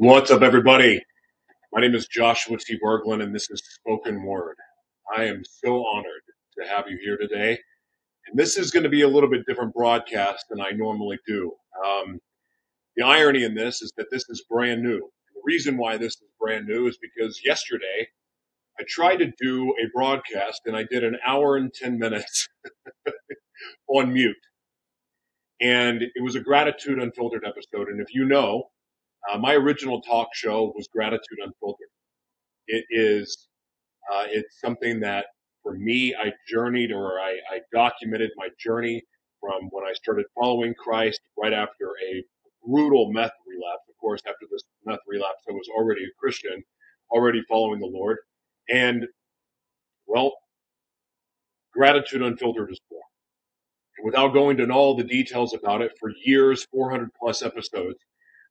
What's up, everybody? My name is Joshua T. Berglund, and this is Spoken Word. I am so honored to have you here today. And this is going to be a little bit different broadcast than I normally do. Um, the irony in this is that this is brand new. The reason why this is brand new is because yesterday I tried to do a broadcast and I did an hour and 10 minutes on mute. And it was a Gratitude Unfiltered episode. And if you know, uh, my original talk show was Gratitude Unfiltered. It is, uh, it's something that for me, I journeyed or I, I documented my journey from when I started following Christ right after a brutal meth relapse. Of course, after this meth relapse, I was already a Christian, already following the Lord. And well, Gratitude Unfiltered is born. And without going into all the details about it, for years, 400 plus episodes,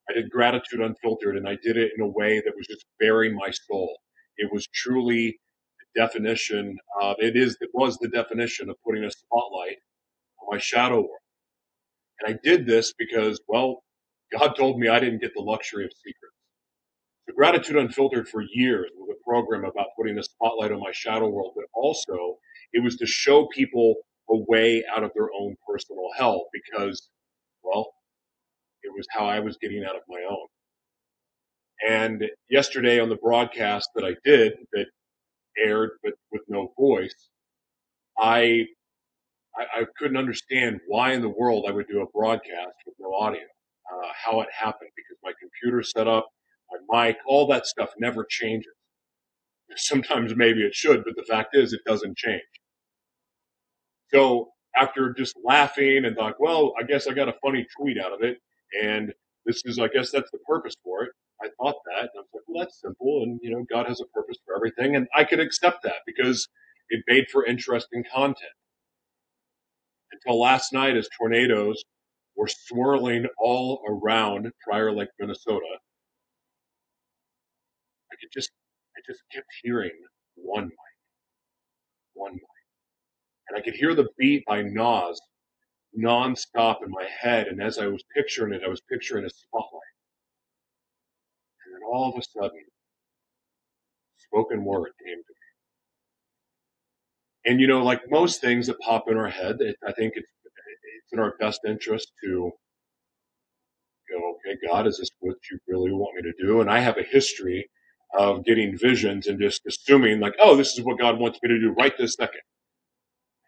I did gratitude unfiltered and I did it in a way that was just bearing my soul. It was truly the definition of, it is, it was the definition of putting a spotlight on my shadow world. And I did this because, well, God told me I didn't get the luxury of secrets. So gratitude unfiltered for years was a program about putting a spotlight on my shadow world, but also it was to show people a way out of their own personal hell because, well, it was how I was getting out of my own. And yesterday on the broadcast that I did that aired but with no voice, I, I, I couldn't understand why in the world I would do a broadcast with no audio, uh, how it happened because my computer set up, my mic, all that stuff never changes. Sometimes maybe it should, but the fact is it doesn't change. So after just laughing and thought, well, I guess I got a funny tweet out of it. And this is, I guess that's the purpose for it. I thought that. And I was like, well, that's simple. And, you know, God has a purpose for everything. And I could accept that because it made for interesting content. Until last night, as tornadoes were swirling all around Prior Lake, Minnesota, I could just, I just kept hearing one mic, one mic. And I could hear the beat by Nas nonstop in my head. And as I was picturing it, I was picturing a spotlight. And then all of a sudden, spoken word came to me. And you know, like most things that pop in our head, it, I think it's, it's in our best interest to go, okay, God, is this what you really want me to do? And I have a history of getting visions and just assuming like, oh, this is what God wants me to do right this second.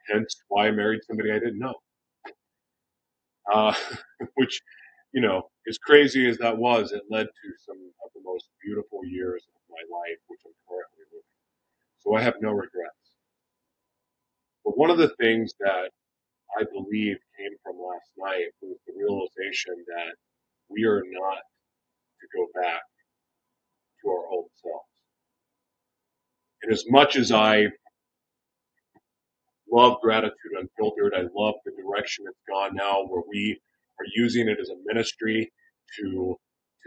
Hence why I married somebody I didn't know uh, which, you know, as crazy as that was, it led to some of the most beautiful years of my life, which I'm currently living. So I have no regrets. But one of the things that I believe came from last night was the realization that we are not to go back to our old selves. And as much as I love gratitude unfiltered. I love the direction it's gone now where we are using it as a ministry to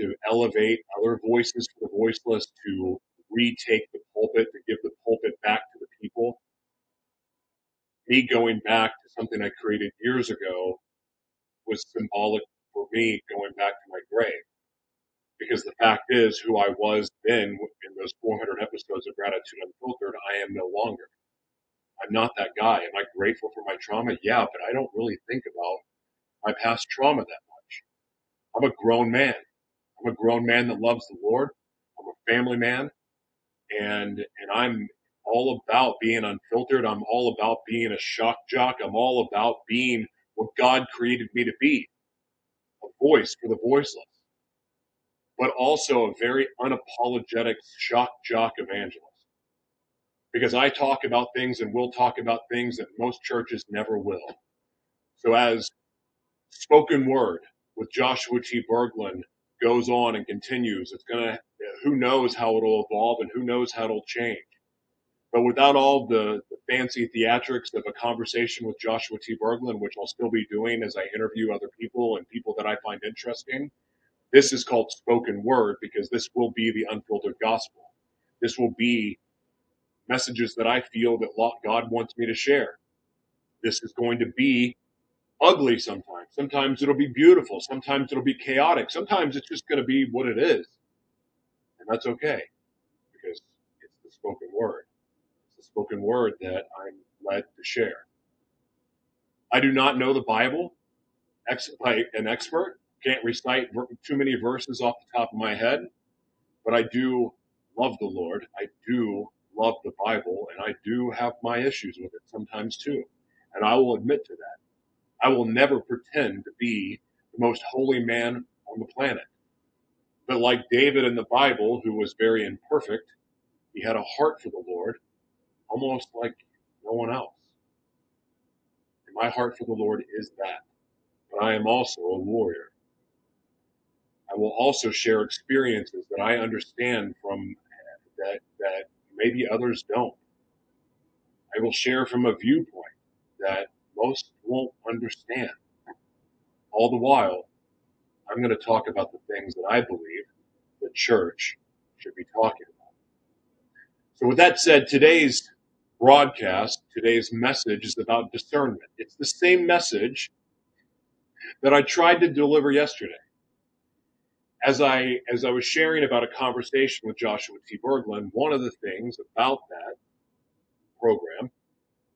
to elevate other voices for the voiceless, to retake the pulpit, to give the pulpit back to the people. Me going back to something I created years ago was symbolic for me going back to my grave. Because the fact is, who I was then in those 400 episodes of Gratitude Unfiltered, I am no longer. I'm not that guy. Am I grateful for my trauma? Yeah, but I don't really think about my past trauma that much. I'm a grown man. I'm a grown man that loves the Lord. I'm a family man and, and I'm all about being unfiltered. I'm all about being a shock jock. I'm all about being what God created me to be. A voice for the voiceless, but also a very unapologetic shock jock evangelist because I talk about things and will talk about things that most churches never will. So as spoken word with Joshua T. Berglund goes on and continues, it's gonna, who knows how it'll evolve and who knows how it'll change. But without all the, the fancy theatrics of a conversation with Joshua T. Berglund, which I'll still be doing as I interview other people and people that I find interesting, this is called spoken word because this will be the unfiltered gospel. This will be messages that I feel that God wants me to share. This is going to be ugly sometimes. Sometimes it'll be beautiful. Sometimes it'll be chaotic. Sometimes it's just going to be what it is. And that's okay because it's the spoken word. It's the spoken word that I'm led to share. I do not know the Bible ex- like an expert. Can't recite too many verses off the top of my head, but I do love the Lord. I do love the Bible, and I do have my issues with it sometimes too. And I will admit to that. I will never pretend to be the most holy man on the planet. But like David in the Bible, who was very imperfect, he had a heart for the Lord, almost like no one else. And my heart for the Lord is that. But I am also a warrior. I will also share experiences that I understand from that that maybe others don't. I will share from a viewpoint that most won't understand. All the while, I'm going to talk about the things that I believe the church should be talking about. So, with that said, today's broadcast, today's message is about discernment. It's the same message that I tried to deliver yesterday. As I as I was sharing about a conversation with Joshua T. Berglund, one of the things about that program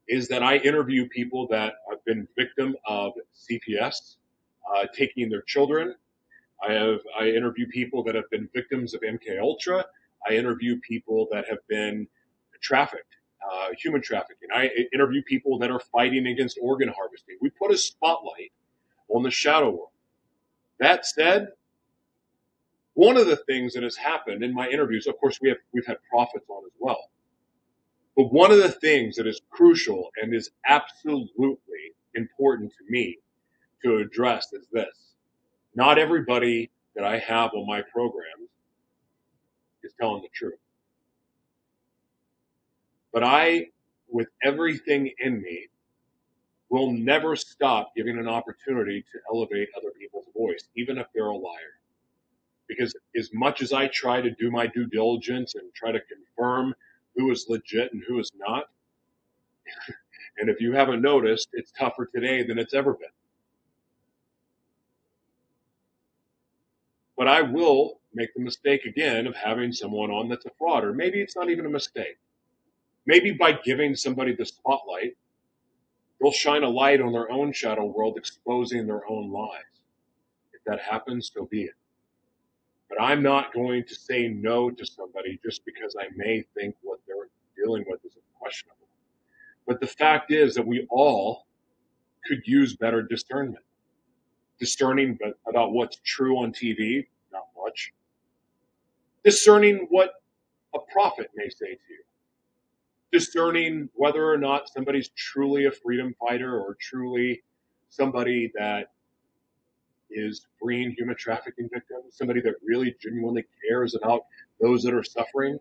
is that I interview people that have been victim of CPS, uh, taking their children. I have I interview people that have been victims of MK Ultra. I interview people that have been trafficked, uh, human trafficking. I interview people that are fighting against organ harvesting. We put a spotlight on the shadow world. That said, one of the things that has happened in my interviews, of course, we have we've had prophets on as well. But one of the things that is crucial and is absolutely important to me to address is this. Not everybody that I have on my programs is telling the truth. But I, with everything in me, will never stop giving an opportunity to elevate other people's voice, even if they're a liar. Because as much as I try to do my due diligence and try to confirm who is legit and who is not, and if you haven't noticed, it's tougher today than it's ever been. But I will make the mistake again of having someone on that's a fraud, or maybe it's not even a mistake. Maybe by giving somebody the spotlight, they'll shine a light on their own shadow world, exposing their own lies. If that happens, so be it. But I'm not going to say no to somebody just because I may think what they're dealing with is questionable. But the fact is that we all could use better discernment. Discerning about what's true on TV, not much. Discerning what a prophet may say to you discerning whether or not somebody's truly a freedom fighter or truly somebody that is freeing human trafficking victims, somebody that really genuinely cares about those that are suffering.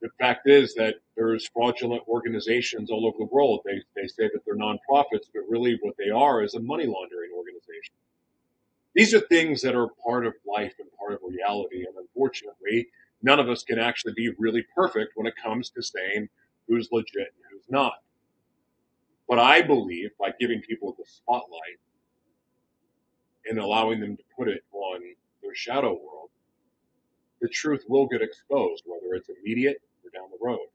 The fact is that there's fraudulent organizations all over the world. They, they say that they're nonprofits, but really what they are is a money laundering organization. These are things that are part of life and part of reality. And unfortunately, none of us can actually be really perfect when it comes to saying who's legit and who's not. But I believe by giving people the spotlight and allowing them to put it on their shadow world, the truth will get exposed, whether it's immediate or down the road.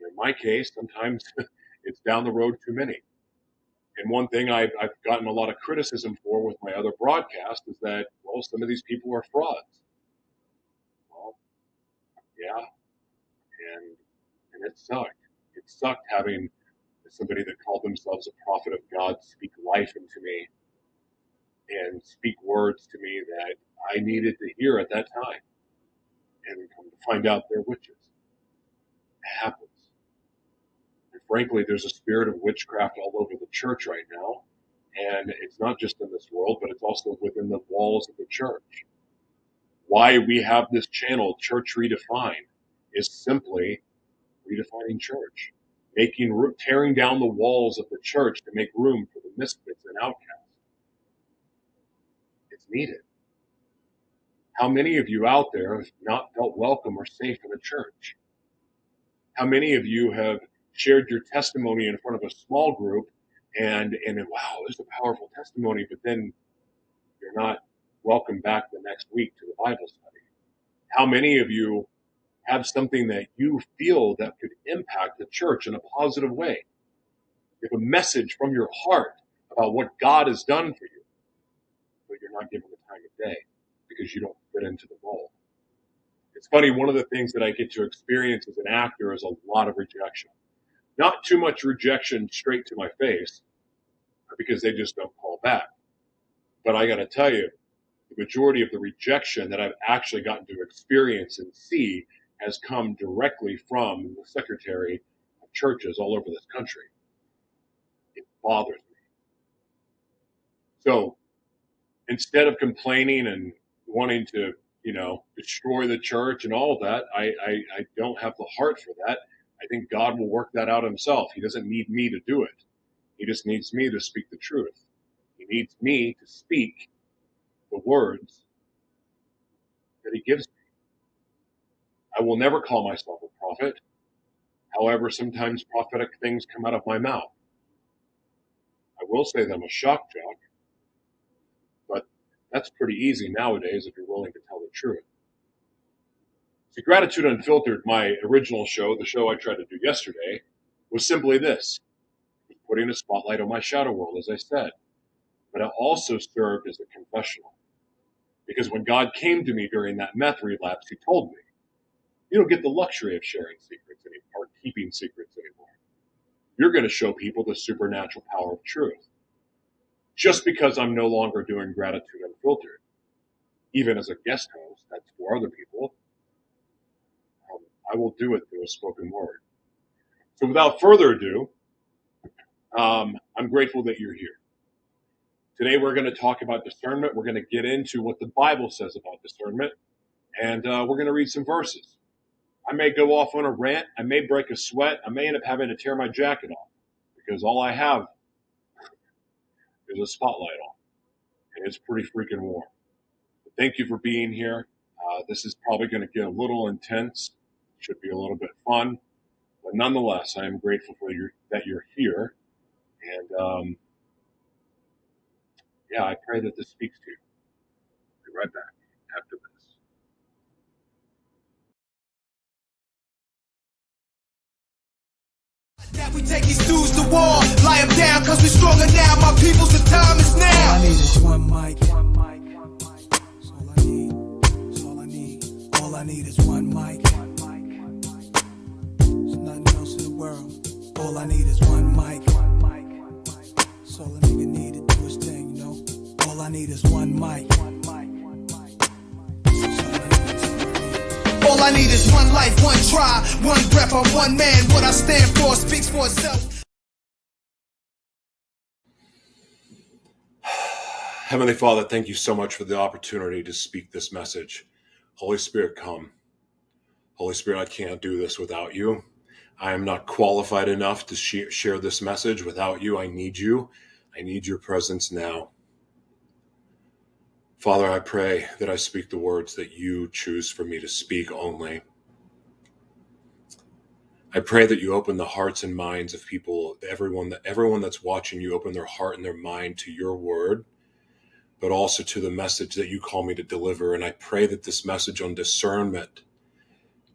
And in my case, sometimes it's down the road too many. And one thing I've, I've gotten a lot of criticism for with my other broadcast is that, well, some of these people are frauds Well, yeah, and and it sucked. It sucked having somebody that called themselves a prophet of God speak life into me and speak words to me that I needed to hear at that time, and come to find out they're witches. It happens. And frankly, there's a spirit of witchcraft all over the church right now. And it's not just in this world, but it's also within the walls of the church why we have this channel, Church Redefined, is simply redefining church, making tearing down the walls of the church to make room for the misfits and outcasts. It's needed. How many of you out there have not felt welcome or safe in a church? How many of you have shared your testimony in front of a small group and and wow, this is a powerful testimony, but then you're not welcome back the next week to the Bible study. How many of you have something that you feel that could impact the church in a positive way? You have a message from your heart about what God has done for you, but you're not given the time of day because you don't fit into the mold. It's funny, one of the things that I get to experience as an actor is a lot of rejection. Not too much rejection straight to my face because they just don't call back. But I got to tell you, the majority of the rejection that I've actually gotten to experience and see has come directly from the secretary of churches all over this country. It bothers me. So instead of complaining and wanting to, you know, destroy the church and all that, I, I, I don't have the heart for that. I think God will work that out himself. He doesn't need me to do it. He just needs me to speak the truth. He needs me to speak the words that he gives me. I will never call myself a prophet. However, sometimes prophetic things come out of my mouth. I will say that I'm a shock jock, but that's pretty easy nowadays if you're willing to tell the truth. See, Gratitude Unfiltered, my original show, the show I tried to do yesterday, was simply this putting a spotlight on my shadow world, as I said. But it also served as a confessional. Because when God came to me during that meth relapse, He told me, You don't get the luxury of sharing secrets anymore, or keeping secrets anymore. You're going to show people the supernatural power of truth. Just because I'm no longer doing Gratitude Unfiltered, even as a guest host, that's for other people, um, I will do it through a spoken word. So without further ado, um, I'm grateful that you're here. Today we're going to talk about discernment. We're going to get into what the Bible says about discernment, and uh, we're going to read some verses. I may go off on a rant. I may break a sweat. I may end up having to tear my jacket off because all I have is a spotlight on, and it's pretty freaking warm. But thank you for being here. Uh, this is probably going to get a little intense. Should be a little bit fun, but nonetheless, I am grateful for your, that you're here and um, yeah, I pray that this speaks to you. Be right back That we take these dudes to war, lie them down, cause we stronger now. My people's the time is now. All I need is one mic. One mic. That's all I need. That's all I need. All I need is one mic. There's nothing else in the world. All I need is one mic. All a nigga need to do his thing, you know. All I need is one mic. All I need is one life, one try, one breath, one man. What I stand for speaks for itself. Heavenly Father, thank you so much for the opportunity to speak this message. Holy Spirit, come. Holy Spirit, I can't do this without you. I am not qualified enough to share this message without you. I need you. I need your presence now. Father, I pray that I speak the words that you choose for me to speak only. I pray that you open the hearts and minds of people, everyone that everyone that's watching you open their heart and their mind to your word, but also to the message that you call me to deliver. And I pray that this message on discernment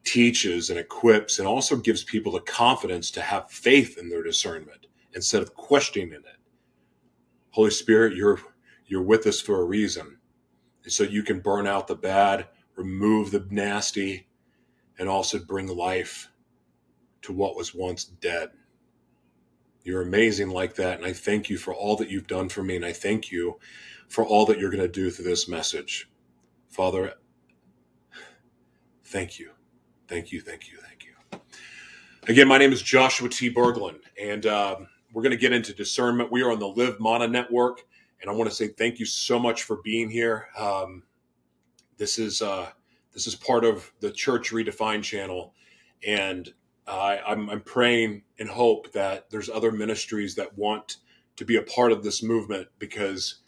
teaches and equips and also gives people the confidence to have faith in their discernment instead of questioning it. Holy Spirit, you're you're with us for a reason. So you can burn out the bad, remove the nasty, and also bring life to what was once dead. You're amazing like that. And I thank you for all that you've done for me. And I thank you for all that you're going to do through this message. Father, thank you. Thank you. Thank you. Thank you. Again, my name is Joshua T. Berglund. And um, we're going to get into discernment. We are on the Live Mana Network, and I want to say thank you so much for being here. Um, this is uh, this is part of the Church Redefined channel, and I'm, I'm praying and hope that there's other ministries that want to be a part of this movement because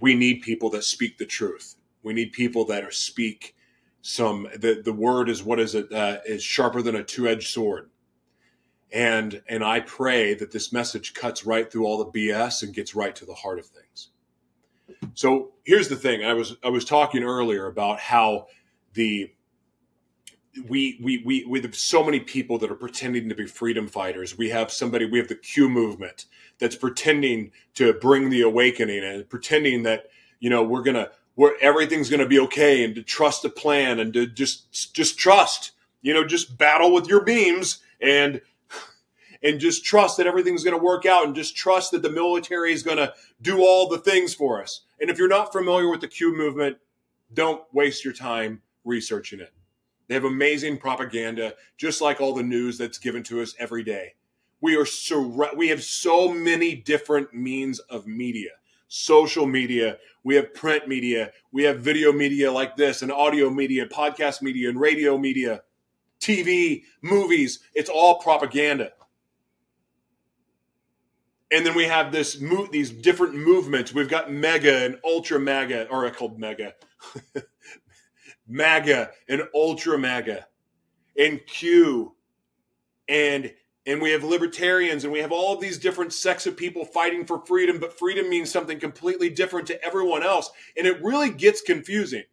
we need people that speak the truth. We need people that are speak some. The the word is what is it? Uh, is sharper than a two edged sword and and I pray that this message cuts right through all the BS and gets right to the heart of things. So here's the thing. I was I was talking earlier about how the we we we we have so many people that are pretending to be freedom fighters. We have somebody. We have the Q movement that's pretending to bring the awakening and pretending that you know we're gonna where everything's gonna be okay and to trust the plan and to just just trust. You know, just battle with your beams and and just trust that everything's going to work out and just trust that the military is going to do all the things for us. And if you're not familiar with the Q movement, don't waste your time researching it. They have amazing propaganda, just like all the news that's given to us every day. We are sur- we have so many different means of media. Social media, we have print media, we have video media like this, and audio media, podcast media, and radio media, TV, movies. It's all propaganda. And then we have this mo- these different movements. We've got mega and ultra mega, or I called mega. MAGA and Ultra MAGA and Q and and we have libertarians and we have all of these different sects of people fighting for freedom, but freedom means something completely different to everyone else. And it really gets confusing.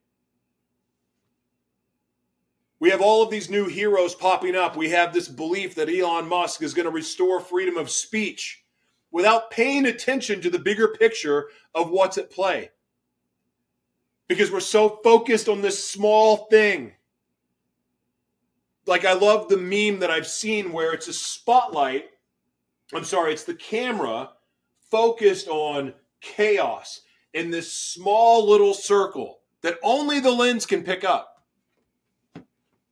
We have all of these new heroes popping up. We have this belief that Elon Musk is going to restore freedom of speech without paying attention to the bigger picture of what's at play because we're so focused on this small thing. Like, I love the meme that I've seen where it's a spotlight. I'm sorry, it's the camera focused on chaos in this small little circle that only the lens can pick up.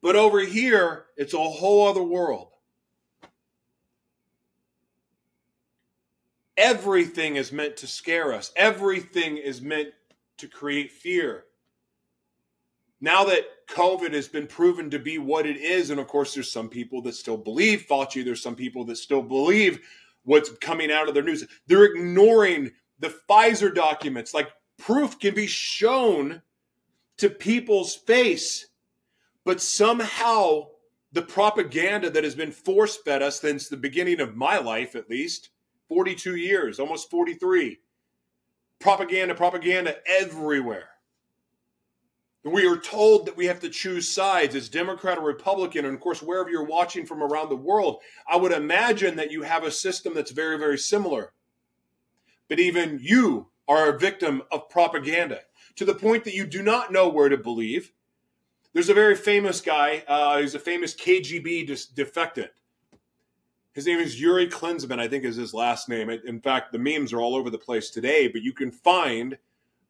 But over here, it's a whole other world. Everything is meant to scare us. Everything is meant to create fear. Now that COVID has been proven to be what it is, and of course, there's some people that still believe Fauci, there's some people that still believe what's coming out of their news. They're ignoring the Pfizer documents. Like proof can be shown to people's face, but somehow the propaganda that has been force fed us since the beginning of my life, at least 42 years, almost 43 propaganda, propaganda everywhere. We are told that we have to choose sides as Democrat or Republican. And of course, wherever you're watching from around the world, I would imagine that you have a system that's very, very similar. But even you are a victim of propaganda to the point that you do not know where to believe. There's a very famous guy, uh, he's a famous KGB defectant. His name is Yuri Klinsmann, I think is his last name. In fact, the memes are all over the place today, but you can find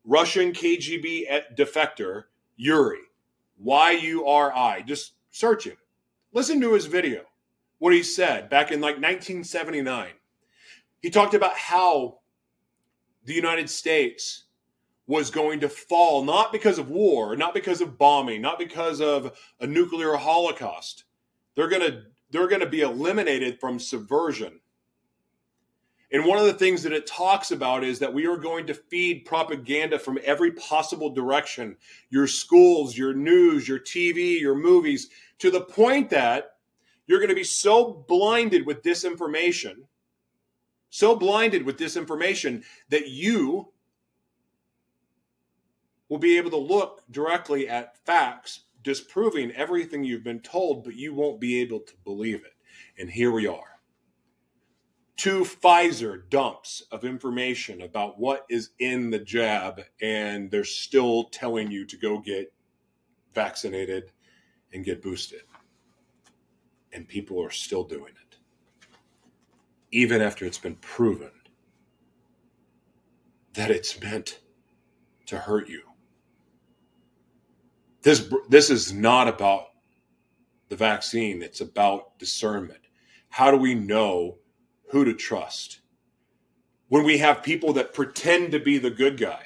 Russian KGB defector Yuri, Y U R I. Just search him. Listen to his video, what he said back in like 1979. He talked about how the United States was going to fall not because of war, not because of bombing, not because of a nuclear holocaust. They're going to they're going to be eliminated from subversion. And one of the things that it talks about is that we are going to feed propaganda from every possible direction your schools, your news, your TV, your movies to the point that you're going to be so blinded with disinformation, so blinded with disinformation that you will be able to look directly at facts disproving everything you've been told, but you won't be able to believe it. And here we are. Two Pfizer dumps of information about what is in the jab, and they're still telling you to go get vaccinated and get boosted. And people are still doing it, even after it's been proven that it's meant to hurt you. This this is not about the vaccine. It's about discernment. How do we know who to trust? When we have people that pretend to be the good guy,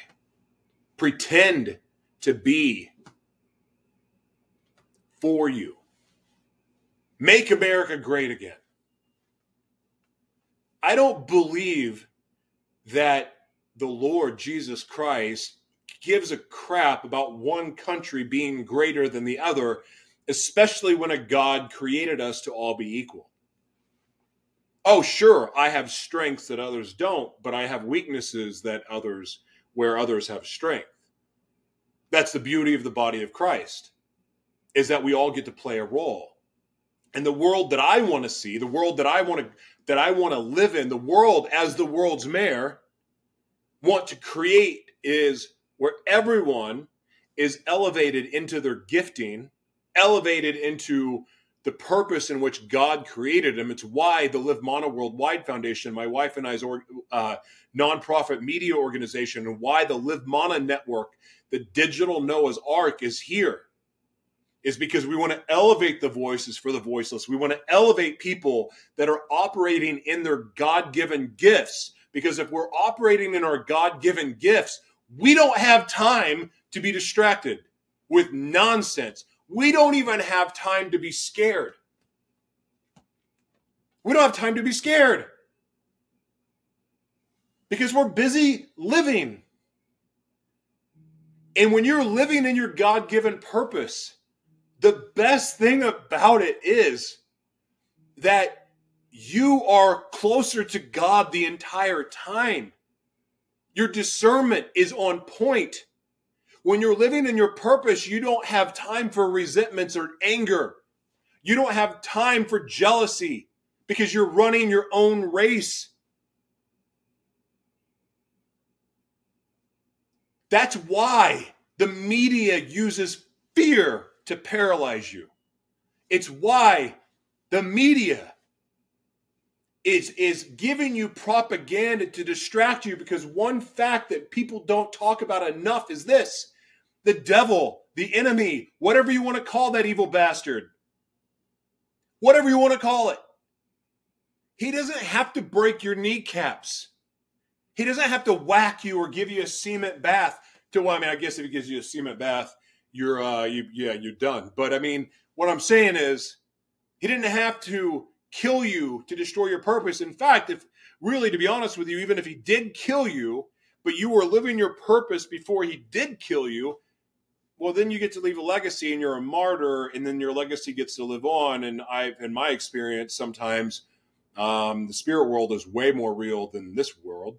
pretend to be for you. Make America great again. I don't believe that the Lord Jesus Christ gives a crap about one country being greater than the other, especially when a God created us to all be equal. Oh, sure, I have strengths that others don't, but I have weaknesses that others where others have strength. That's the beauty of the body of Christ, is that we all get to play a role. And the world that I want to see, the world that I want to that I want to live in, the world as the world's mayor want to create is where everyone is elevated into their gifting, elevated into the purpose in which God created them. It's why the Live Mana Worldwide Foundation, my wife and I's uh, nonprofit media organization, and why the Live Mana Network, the digital Noah's Ark, is here. Is because we want to elevate the voices for the voiceless. We want to elevate people that are operating in their God given gifts. Because if we're operating in our God given gifts, we don't have time to be distracted with nonsense we don't even have time to be scared. We don't have time to be scared because we're busy living. And when you're living in your God given purpose, the best thing about it is that you are closer to God the entire time. Your discernment is on point. When you're living in your purpose, you don't have time for resentments or anger. You don't have time for jealousy because you're running your own race. That's why the media uses fear to paralyze you. It's why the media is, is giving you propaganda to distract you because one fact that people don't talk about enough is this the devil, the enemy, whatever you want to call that evil bastard, whatever you want to call it. He doesn't have to break your kneecaps. He doesn't have to whack you or give you a cement bath. To well, I mean, I guess if he gives you a cement bath, you're uh, you yeah, you're done. But I mean, what I'm saying is, he didn't have to kill you to destroy your purpose. In fact, if really, to be honest with you, even if he did kill you, but you were living your purpose before he did kill you, well, then you get to leave a legacy and you're a martyr, and then your legacy gets to live on. And I've, in my experience, sometimes um, the spirit world is way more real than this world.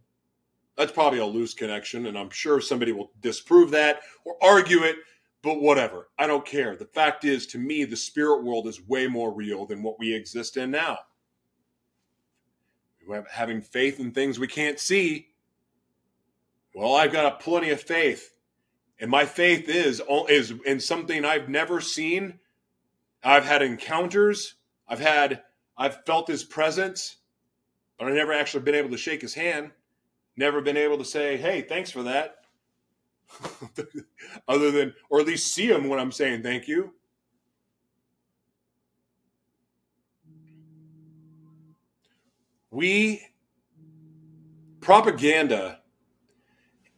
That's probably a loose connection, and I'm sure somebody will disprove that or argue it, but whatever. I don't care. The fact is, to me, the spirit world is way more real than what we exist in now. Having faith in things we can't see. Well, I've got a plenty of faith and my faith is is in something I've never seen. I've had encounters. I've had I've felt his presence, but I've never actually been able to shake his hand. Never been able to say, "Hey, thanks for that." Other than, or at least see him when I'm saying thank you. We propaganda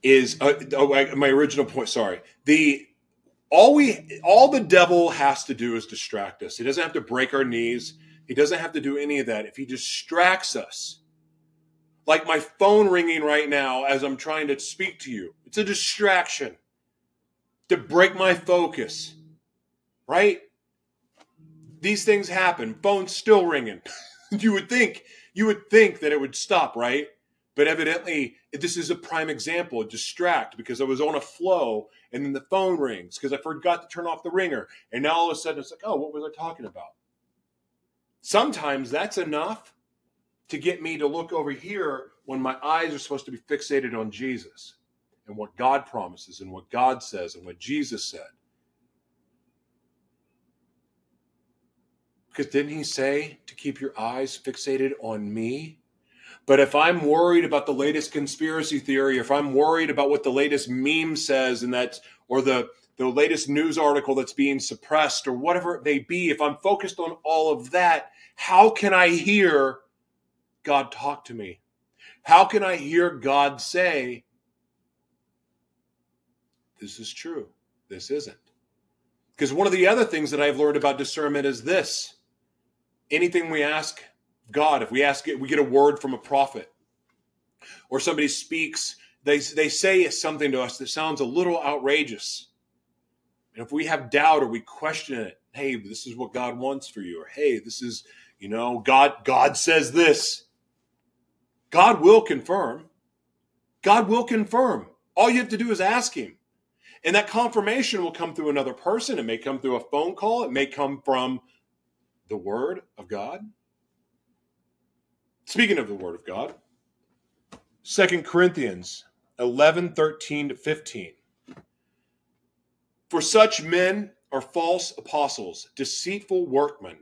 is uh, oh, my original point. Sorry, the all we all the devil has to do is distract us. He doesn't have to break our knees. He doesn't have to do any of that. If he distracts us, like my phone ringing right now as I'm trying to speak to you, it's a distraction to break my focus. Right? These things happen. Phone's still ringing. you would think you would think that it would stop, right? But evidently, this is a prime example, distract because I was on a flow and then the phone rings because I forgot to turn off the ringer. And now all of a sudden it's like, oh, what was I talking about? Sometimes that's enough to get me to look over here when my eyes are supposed to be fixated on Jesus and what God promises and what God says and what Jesus said. Because didn't he say to keep your eyes fixated on me? But if I'm worried about the latest conspiracy theory, if I'm worried about what the latest meme says and that's or the the latest news article that's being suppressed or whatever it may be, if I'm focused on all of that, how can I hear God talk to me? How can I hear God say, This is true, this isn't? Because one of the other things that I've learned about discernment is this anything we ask God, if we ask it, we get a word from a prophet or somebody speaks, they, they say something to us that sounds a little outrageous. And if we have doubt or we question it, hey, this is what God wants for you, or hey, this is, you know, God, God says this. God will confirm. God will confirm. All you have to do is ask Him. And that confirmation will come through another person. It may come through a phone call, it may come from the Word of God. Speaking of the Word of God, Second Corinthians 11 13 to 15. For such men are false apostles, deceitful workmen,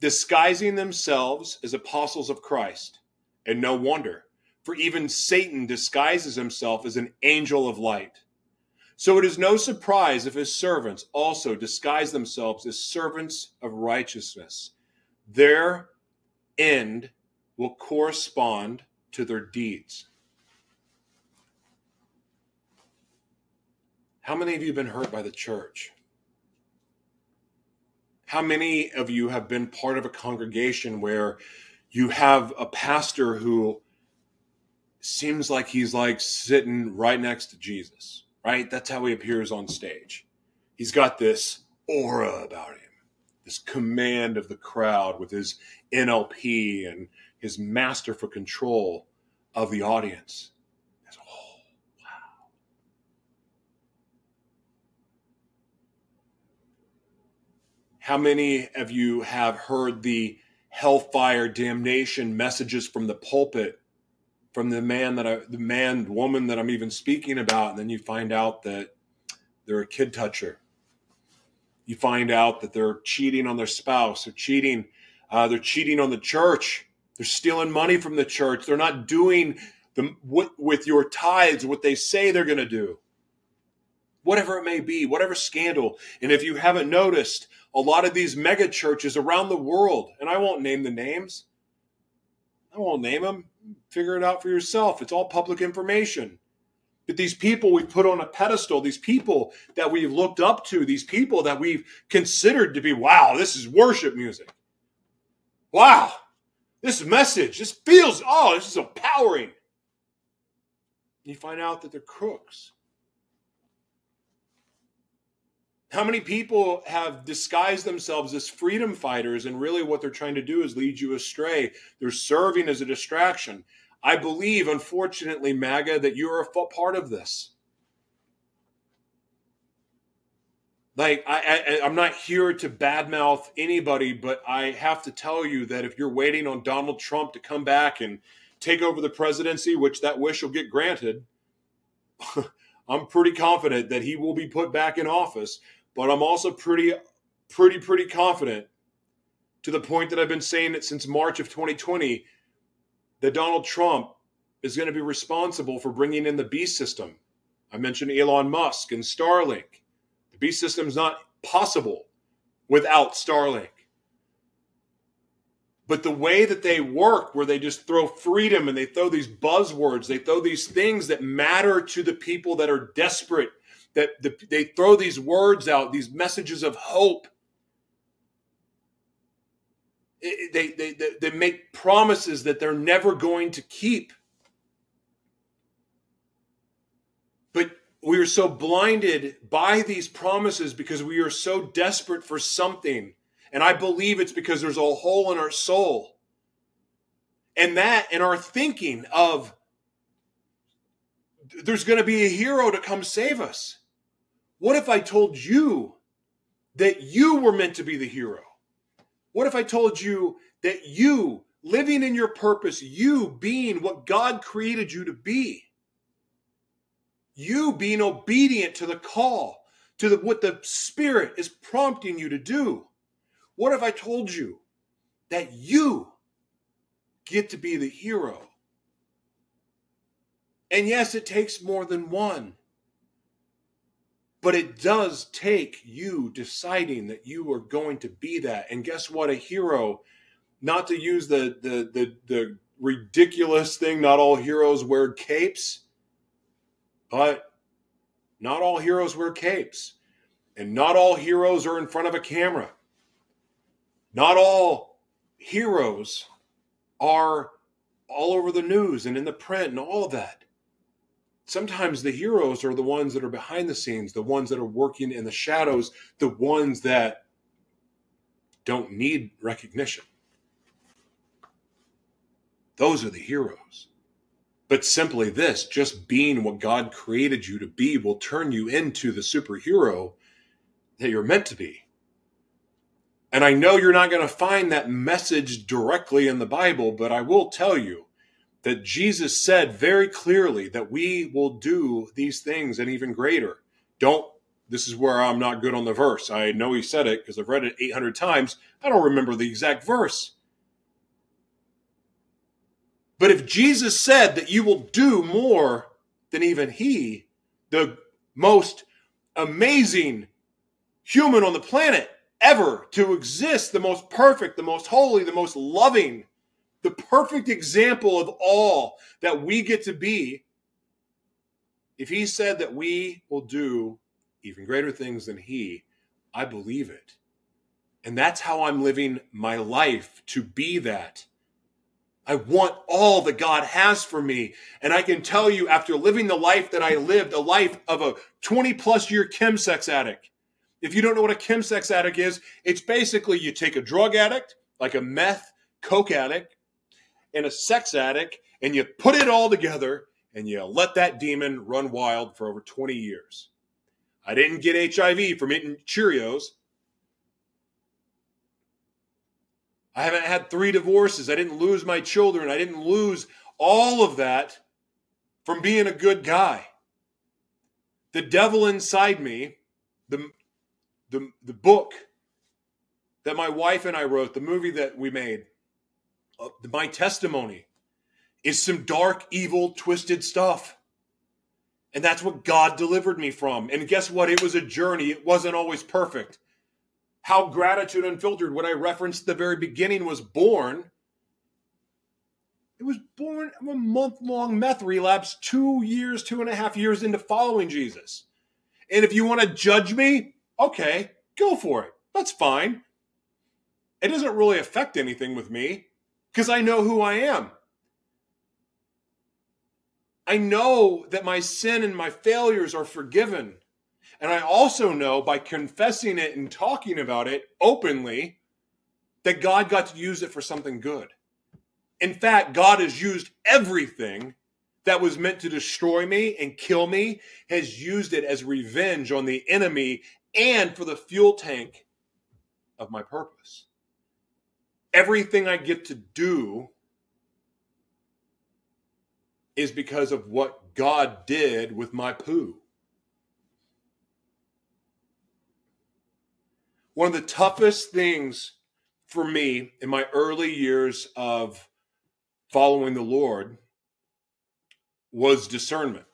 disguising themselves as apostles of Christ. And no wonder, for even Satan disguises himself as an angel of light. So it is no surprise if his servants also disguise themselves as servants of righteousness. Their end will correspond to their deeds. How many of you have been hurt by the church? How many of you have been part of a congregation where you have a pastor who seems like he's like sitting right next to Jesus, right? That's how he appears on stage. He's got this aura about him, this command of the crowd with his NLP and his master for control of the audience. Oh, wow! How many of you have heard the hellfire damnation messages from the pulpit from the man that I, the man, woman that I'm even speaking about, and then you find out that they're a kid toucher. You find out that they're cheating on their spouse, they're cheating, uh, they're cheating on the church, they're stealing money from the church, they're not doing the with, with your tithes what they say they're going to do whatever it may be, whatever scandal. And if you haven't noticed, a lot of these mega churches around the world, and I won't name the names, I won't name them, figure it out for yourself. It's all public information. But these people we've put on a pedestal, these people that we've looked up to, these people that we've considered to be, wow, this is worship music. Wow, this message, this feels, oh, this is empowering. You find out that they're crooks. How many people have disguised themselves as freedom fighters and really what they're trying to do is lead you astray? They're serving as a distraction. I believe, unfortunately, MAGA, that you're a part of this. Like, I, I, I'm not here to badmouth anybody, but I have to tell you that if you're waiting on Donald Trump to come back and take over the presidency, which that wish will get granted, I'm pretty confident that he will be put back in office. But I'm also pretty, pretty, pretty confident to the point that I've been saying it since March of 2020 that Donald Trump is going to be responsible for bringing in the beast system. I mentioned Elon Musk and Starlink. The beast system is not possible without Starlink. But the way that they work, where they just throw freedom and they throw these buzzwords, they throw these things that matter to the people that are desperate that the, they throw these words out, these messages of hope. It, they, they, they, they make promises that they're never going to keep. But we are so blinded by these promises because we are so desperate for something. And I believe it's because there's a hole in our soul. And that and our thinking of there's going to be a hero to come save us. What if I told you that you were meant to be the hero? What if I told you that you, living in your purpose, you being what God created you to be, you being obedient to the call, to the, what the Spirit is prompting you to do? What if I told you that you get to be the hero? And yes, it takes more than one. But it does take you deciding that you are going to be that. And guess what? A hero, not to use the the the, the ridiculous thing, not all heroes wear capes, but not all heroes wear capes. And not all heroes are in front of a camera. Not all heroes are all over the news and in the print and all of that sometimes the heroes are the ones that are behind the scenes, the ones that are working in the shadows, the ones that don't need recognition. Those are the heroes. but simply this just being what God created you to be will turn you into the superhero that you're meant to be. And I know you're not going to find that message directly in the Bible, but I will tell you that Jesus said very clearly that we will do these things and even greater. Don't, this is where I'm not good on the verse. I know he said it because I've read it 800 times. I don't remember the exact verse. But if Jesus said that you will do more than even he, the most amazing human on the planet ever to exist, the most perfect, the most holy, the most loving, the perfect example of all that we get to be, if he said that we will do even greater things than he, I believe it. And that's how I'm living my life to be that. I want all that God has for me. And I can tell you, after living the life that I lived, a life of a 20 plus year chemsex addict. If you don't know what a chemsex addict is, it's basically you take a drug addict, like a meth, coke addict, and a sex addict, and you put it all together and you let that demon run wild for over 20 years. I didn't get HIV from eating Cheerios. I haven't had three divorces. I didn't lose my children. I didn't lose all of that from being a good guy. The devil inside me, the, the, the book that my wife and I wrote, the movie that we made, my testimony is some dark, evil, twisted stuff. And that's what God delivered me from. And guess what? It was a journey. It wasn't always perfect. How gratitude unfiltered, what I referenced at the very beginning, was born. It was born of a month long meth relapse, two years, two and a half years into following Jesus. And if you want to judge me, okay, go for it. That's fine. It doesn't really affect anything with me because I know who I am. I know that my sin and my failures are forgiven. And I also know by confessing it and talking about it openly that God got to use it for something good. In fact, God has used everything that was meant to destroy me and kill me, has used it as revenge on the enemy and for the fuel tank of my purpose everything I get to do is because of what God did with my poo. One of the toughest things for me in my early years of following the Lord was discernment.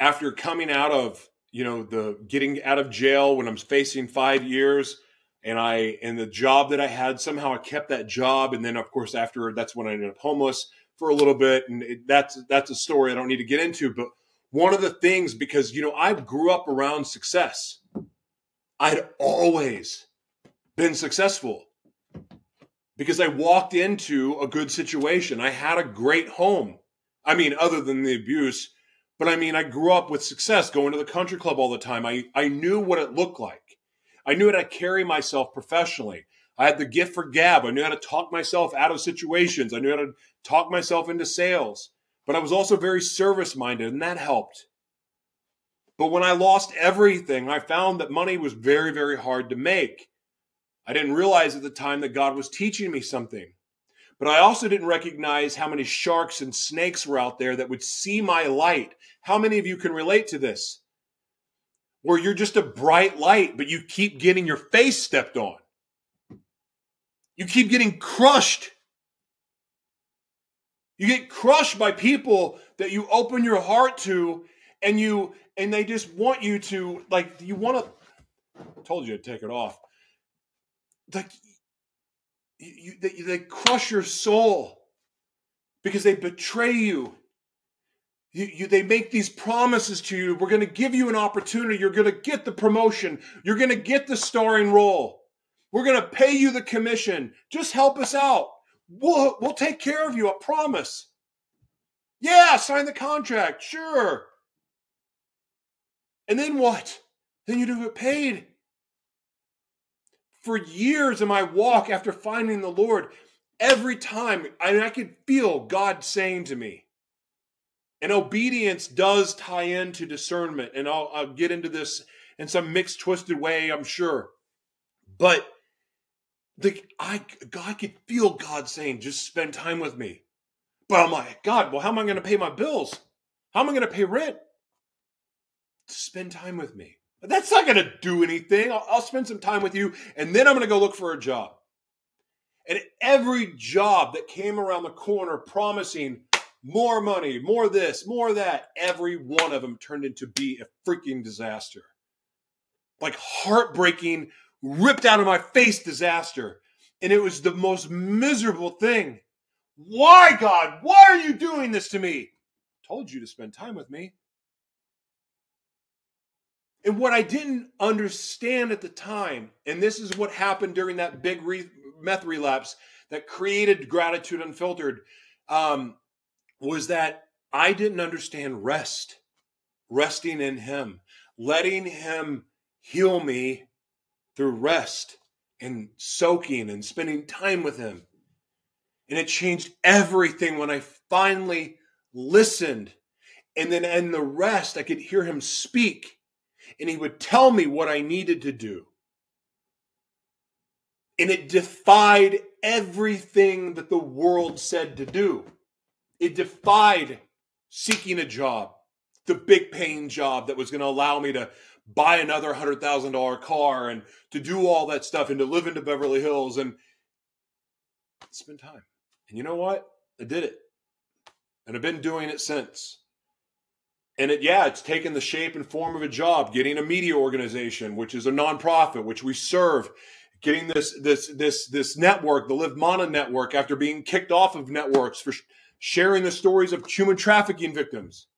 After coming out of, you know, the getting out of jail when I'm facing five years, and I and the job that I had somehow I kept that job, and then of course after that's when I ended up homeless for a little bit, and it, that's that's a story I don't need to get into. But one of the things because you know I grew up around success, I'd always been successful because I walked into a good situation. I had a great home. I mean, other than the abuse, but I mean, I grew up with success, going to the country club all the time. I I knew what it looked like. I knew how to carry myself professionally. I had the gift for gab. I knew how to talk myself out of situations. I knew how to talk myself into sales. But I was also very service minded, and that helped. But when I lost everything, I found that money was very, very hard to make. I didn't realize at the time that God was teaching me something. But I also didn't recognize how many sharks and snakes were out there that would see my light. How many of you can relate to this? Where you're just a bright light, but you keep getting your face stepped on. You keep getting crushed. You get crushed by people that you open your heart to and you and they just want you to like you want to told you to take it off. Like you, they, they crush your soul because they betray you you, you, they make these promises to you. We're going to give you an opportunity. You're going to get the promotion. You're going to get the starring role. We're going to pay you the commission. Just help us out. We'll, we'll take care of you. I promise. Yeah, sign the contract. Sure. And then what? Then you do get paid. For years in my walk after finding the Lord, every time, I, I could feel God saying to me, and obedience does tie into discernment. And I'll, I'll get into this in some mixed, twisted way, I'm sure. But the I God could feel God saying, just spend time with me. But I'm like, God, well, how am I going to pay my bills? How am I going to pay rent? Spend time with me. That's not going to do anything. I'll, I'll spend some time with you, and then I'm going to go look for a job. And every job that came around the corner promising more money, more this, more that, every one of them turned into be a freaking disaster. Like heartbreaking, ripped out of my face disaster. And it was the most miserable thing. Why, God? Why are you doing this to me? told you to spend time with me. And what I didn't understand at the time, and this is what happened during that big re- meth relapse that created gratitude unfiltered, um, was that I didn't understand rest, resting in Him, letting Him heal me through rest and soaking and spending time with Him. And it changed everything when I finally listened. And then in the rest, I could hear Him speak, and He would tell me what I needed to do. And it defied everything that the world said to do. It defied seeking a job, the big paying job that was going to allow me to buy another $100,000 car and to do all that stuff and to live into Beverly Hills and spend time. And you know what? I did it. And I've been doing it since. And it, yeah, it's taken the shape and form of a job, getting a media organization, which is a nonprofit, which we serve, getting this this this this network, the Live Mana network, after being kicked off of networks for sharing the stories of human trafficking victims.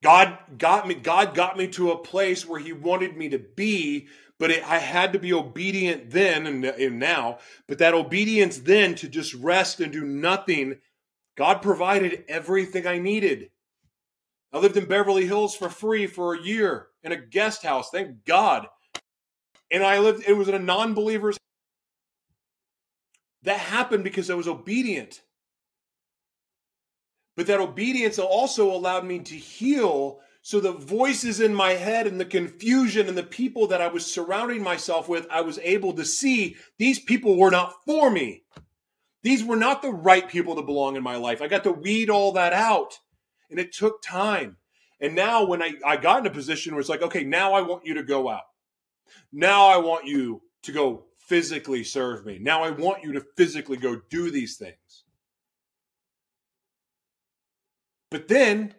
God got me God got me to a place where he wanted me to be, but it, I had to be obedient then and, and now, but that obedience then to just rest and do nothing, God provided everything I needed. I lived in Beverly Hills for free for a year in a guest house, thank God. And I lived it was in a non-believer's that happened because I was obedient. But that obedience also allowed me to heal. So the voices in my head and the confusion and the people that I was surrounding myself with, I was able to see these people were not for me. These were not the right people to belong in my life. I got to weed all that out. And it took time. And now when I, I got in a position where it's like, okay, now I want you to go out. Now I want you to go physically serve me. Now I want you to physically go do these things. But then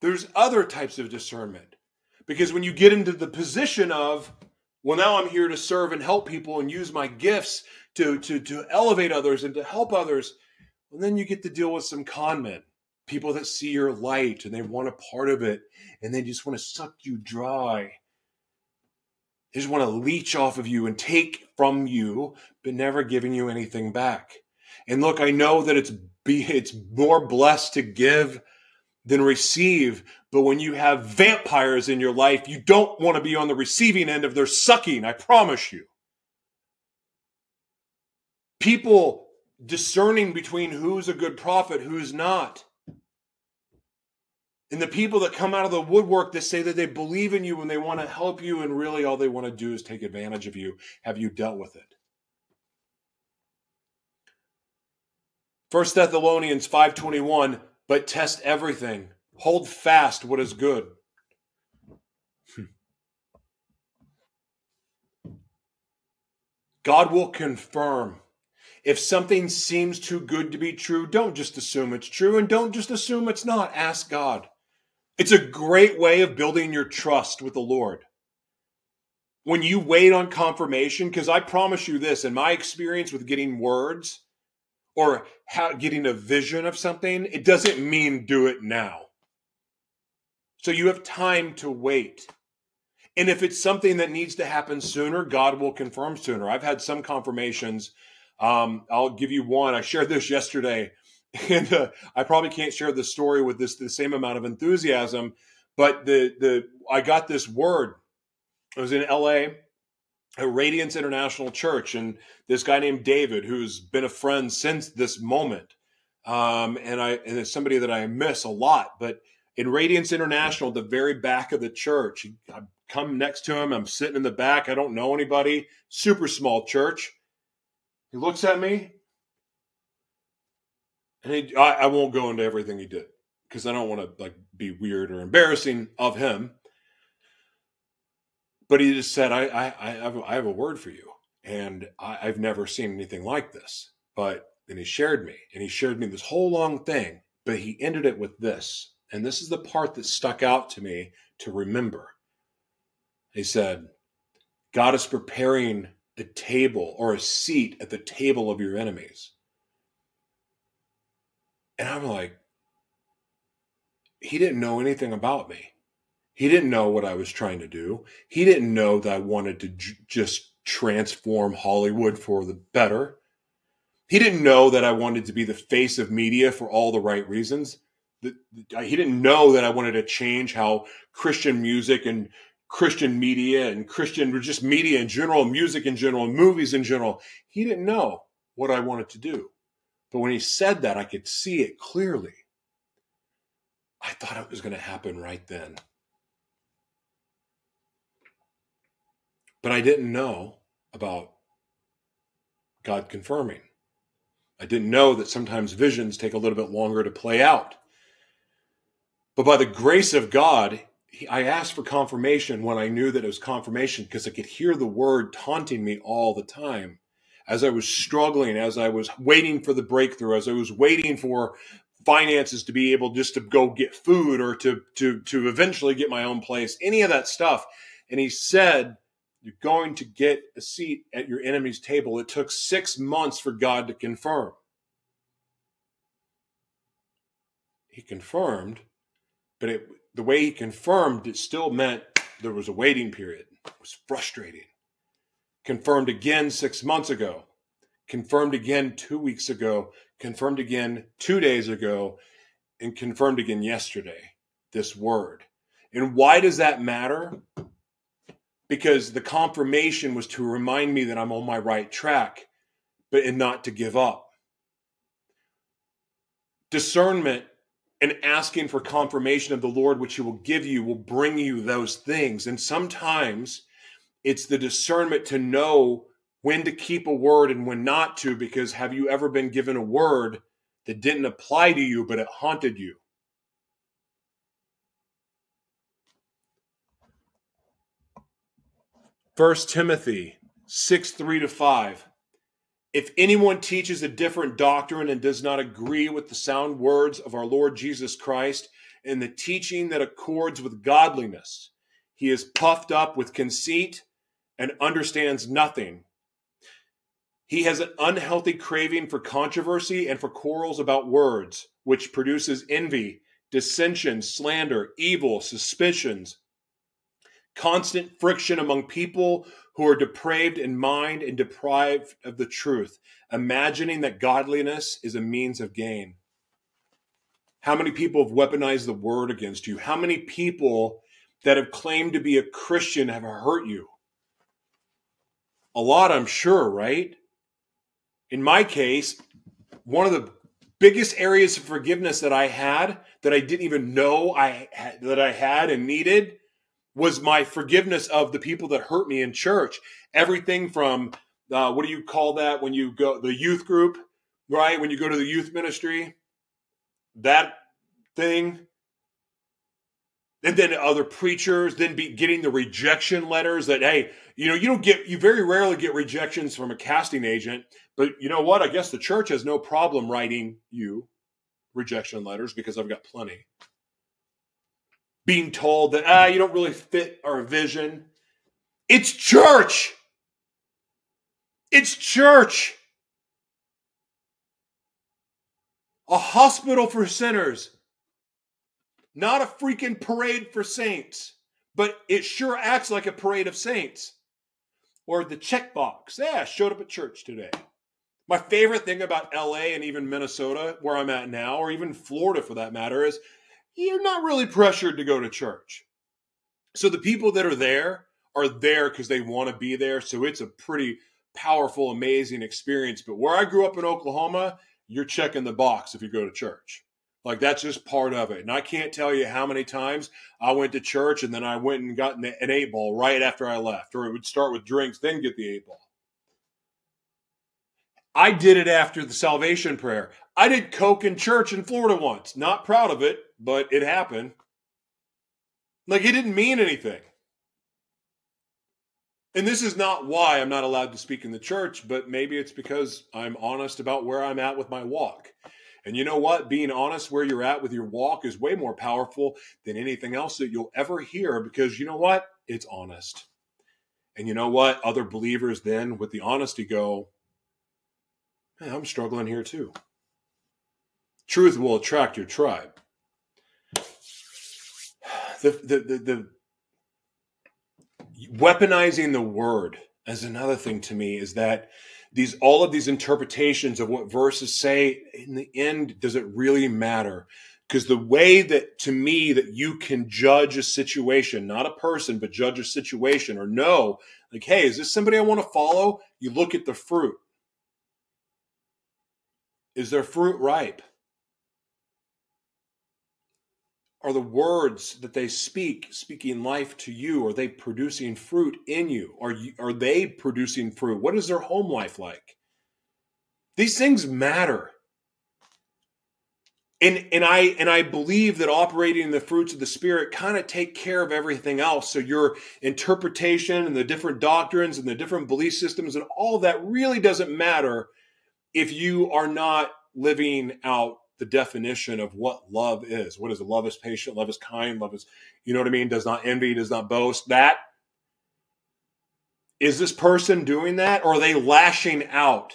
there's other types of discernment. Because when you get into the position of, well, now I'm here to serve and help people and use my gifts to, to, to elevate others and to help others, and then you get to deal with some con men, people that see your light and they want a part of it and they just want to suck you dry they just want to leech off of you and take from you, but never giving you anything back. And look, I know that it's be it's more blessed to give than receive, but when you have vampires in your life, you don't want to be on the receiving end of their sucking, I promise you. People discerning between who's a good prophet, who's not. And the people that come out of the woodwork that say that they believe in you and they want to help you, and really all they want to do is take advantage of you. Have you dealt with it? First Thessalonians 5:21, but test everything. Hold fast what is good. Hmm. God will confirm. If something seems too good to be true, don't just assume it's true and don't just assume it's not. Ask God. It's a great way of building your trust with the Lord. When you wait on confirmation, because I promise you this, in my experience with getting words or how, getting a vision of something, it doesn't mean do it now. So you have time to wait. And if it's something that needs to happen sooner, God will confirm sooner. I've had some confirmations. Um, I'll give you one. I shared this yesterday and uh, I probably can't share the story with this the same amount of enthusiasm. But the the I got this word. I was in L.A. at Radiance International Church, and this guy named David, who's been a friend since this moment, um, and I and it's somebody that I miss a lot. But in Radiance International, the very back of the church, I come next to him. I'm sitting in the back. I don't know anybody. Super small church. He looks at me, and he, I, I won't go into everything he did because I don't want to like be weird or embarrassing of him. But he just said, I, I, I, have, a, I have a word for you. And I, I've never seen anything like this. But then he shared me and he shared me this whole long thing, but he ended it with this. And this is the part that stuck out to me to remember. He said, God is preparing a table or a seat at the table of your enemies. And I'm like, he didn't know anything about me. He didn't know what I was trying to do. He didn't know that I wanted to j- just transform Hollywood for the better. He didn't know that I wanted to be the face of media for all the right reasons. He didn't know that I wanted to change how Christian music and Christian media and Christian just media in general, music in general, movies in general. He didn't know what I wanted to do. But when he said that, I could see it clearly. I thought it was going to happen right then. But I didn't know about God confirming. I didn't know that sometimes visions take a little bit longer to play out. But by the grace of God, I asked for confirmation when I knew that it was confirmation because I could hear the word taunting me all the time. As I was struggling, as I was waiting for the breakthrough, as I was waiting for finances to be able just to go get food or to to to eventually get my own place, any of that stuff. And he said, you're going to get a seat at your enemy's table. It took six months for God to confirm. He confirmed, but it, the way he confirmed, it still meant there was a waiting period. It was frustrating. Confirmed again six months ago, confirmed again two weeks ago, confirmed again two days ago, and confirmed again yesterday. This word. And why does that matter? because the confirmation was to remind me that I'm on my right track, but and not to give up. Discernment and asking for confirmation of the Lord, which He will give you, will bring you those things. And sometimes it's the discernment to know when to keep a word and when not to, because have you ever been given a word that didn't apply to you, but it haunted you? First Timothy 6 3 to 5. If anyone teaches a different doctrine and does not agree with the sound words of our Lord Jesus Christ and the teaching that accords with godliness, he is puffed up with conceit and understands nothing. He has an unhealthy craving for controversy and for quarrels about words, which produces envy, dissension, slander, evil, suspicions constant friction among people who are depraved in mind and deprived of the truth, imagining that godliness is a means of gain. How many people have weaponized the word against you? How many people that have claimed to be a Christian have hurt you? A lot, I'm sure, right? In my case, one of the biggest areas of forgiveness that I had that I didn't even know I had, that I had and needed was my forgiveness of the people that hurt me in church. Everything from uh, what do you call that when you go the youth group, right? When you go to the youth ministry, that thing. And then other preachers, then be getting the rejection letters that, hey, you know, you don't get, you very rarely get rejections from a casting agent, but you know what? I guess the church has no problem writing you rejection letters because I've got plenty being told that, ah, you don't really fit our vision. It's church. It's church. A hospital for sinners. Not a freaking parade for saints, but it sure acts like a parade of saints. Or the checkbox. Yeah, I showed up at church today. My favorite thing about LA and even Minnesota, where I'm at now, or even Florida for that matter, is you're not really pressured to go to church. So the people that are there are there because they want to be there. So it's a pretty powerful, amazing experience. But where I grew up in Oklahoma, you're checking the box if you go to church. Like that's just part of it. And I can't tell you how many times I went to church and then I went and got an eight ball right after I left, or it would start with drinks, then get the eight ball. I did it after the salvation prayer. I did coke in church in Florida once. Not proud of it, but it happened. Like it didn't mean anything. And this is not why I'm not allowed to speak in the church, but maybe it's because I'm honest about where I'm at with my walk. And you know what? Being honest where you're at with your walk is way more powerful than anything else that you'll ever hear because you know what? It's honest. And you know what? Other believers then, with the honesty, go, hey, I'm struggling here too. Truth will attract your tribe. The, the, the, the weaponizing the word as another thing to me is that these all of these interpretations of what verses say in the end does it really matter? Because the way that to me that you can judge a situation not a person but judge a situation or know like hey is this somebody i want to follow? You look at the fruit. Is their fruit ripe? Are the words that they speak speaking life to you? Are they producing fruit in you? Are you, are they producing fruit? What is their home life like? These things matter. And and I and I believe that operating in the fruits of the spirit kind of take care of everything else. So your interpretation and the different doctrines and the different belief systems and all that really doesn't matter if you are not living out the definition of what love is. What is? Love is patient, love is kind, love is, you know what I mean? Does not envy, does not boast. That is this person doing that? Or are they lashing out?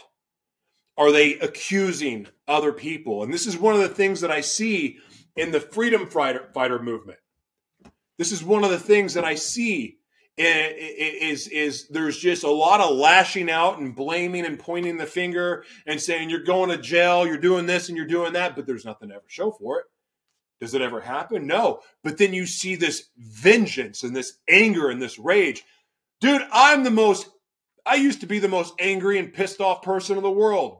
Are they accusing other people? And this is one of the things that I see in the freedom fighter, fighter movement. This is one of the things that I see is is there's just a lot of lashing out and blaming and pointing the finger and saying you're going to jail, you're doing this and you're doing that, but there's nothing to ever show for it. Does it ever happen? No. But then you see this vengeance and this anger and this rage. Dude, I'm the most I used to be the most angry and pissed off person in the world.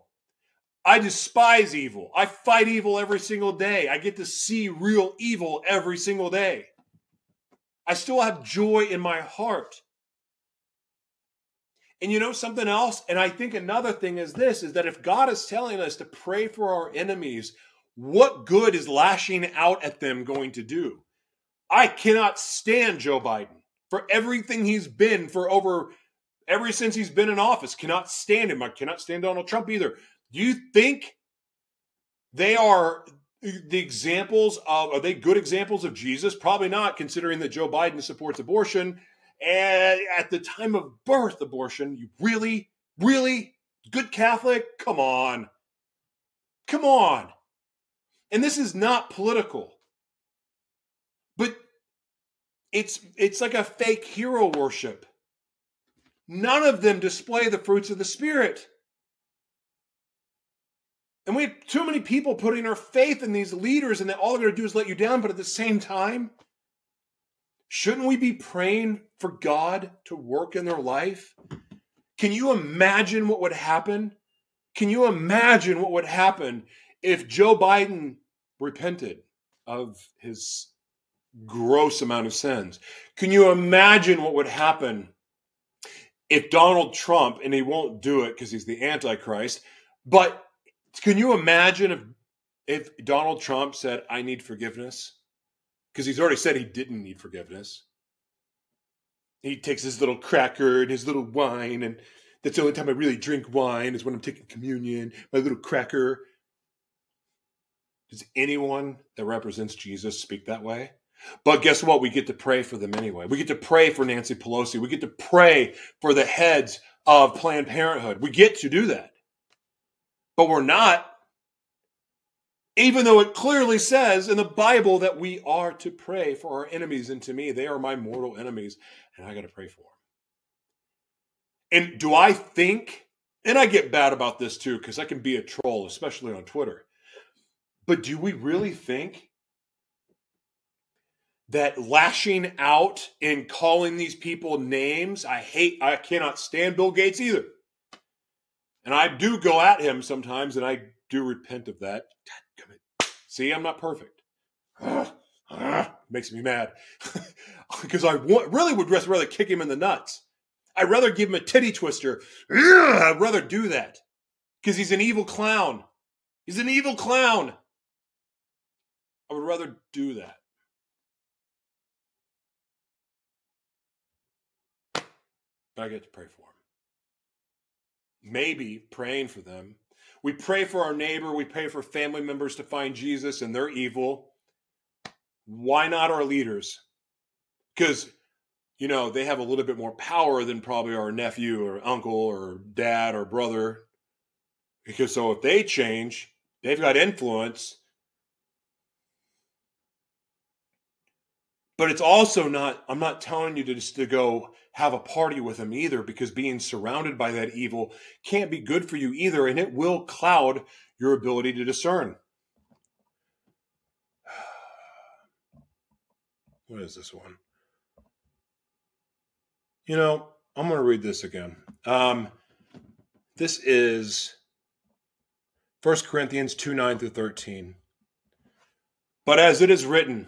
I despise evil. I fight evil every single day. I get to see real evil every single day. I still have joy in my heart. And you know something else? And I think another thing is this is that if God is telling us to pray for our enemies, what good is lashing out at them going to do? I cannot stand Joe Biden for everything he's been for over ever since he's been in office. Cannot stand him. I cannot stand Donald Trump either. Do you think they are the examples of are they good examples of Jesus? Probably not, considering that Joe Biden supports abortion. And at the time of birth, abortion, you really, really good Catholic? Come on. Come on. And this is not political. But it's it's like a fake hero worship. None of them display the fruits of the spirit. And we have too many people putting our faith in these leaders, and that all they're going to do is let you down. But at the same time, shouldn't we be praying for God to work in their life? Can you imagine what would happen? Can you imagine what would happen if Joe Biden repented of his gross amount of sins? Can you imagine what would happen if Donald Trump, and he won't do it because he's the Antichrist, but can you imagine if if Donald Trump said, "I need forgiveness," because he's already said he didn't need forgiveness. He takes his little cracker and his little wine, and that's the only time I really drink wine is when I'm taking communion. My little cracker. Does anyone that represents Jesus speak that way? But guess what? We get to pray for them anyway. We get to pray for Nancy Pelosi. We get to pray for the heads of Planned Parenthood. We get to do that but we're not. Even though it clearly says in the Bible that we are to pray for our enemies, and to me, they are my mortal enemies, and I got to pray for them. And do I think, and I get bad about this too, because I can be a troll, especially on Twitter, but do we really think that lashing out and calling these people names, I hate, I cannot stand Bill Gates either. And I do go at him sometimes, and I do repent of that. See, I'm not perfect. makes me mad because I want, really would just rather kick him in the nuts. I'd rather give him a titty twister. I'd rather do that because he's an evil clown. He's an evil clown. I would rather do that. But I get to pray for him. Maybe praying for them. We pray for our neighbor, we pray for family members to find Jesus and they're evil. Why not our leaders? Because, you know, they have a little bit more power than probably our nephew or uncle or dad or brother. Because so if they change, they've got influence But it's also not, I'm not telling you to just to go have a party with them either, because being surrounded by that evil can't be good for you either, and it will cloud your ability to discern. What is this one? You know, I'm going to read this again. Um, this is 1 Corinthians 2 9 through 13. But as it is written,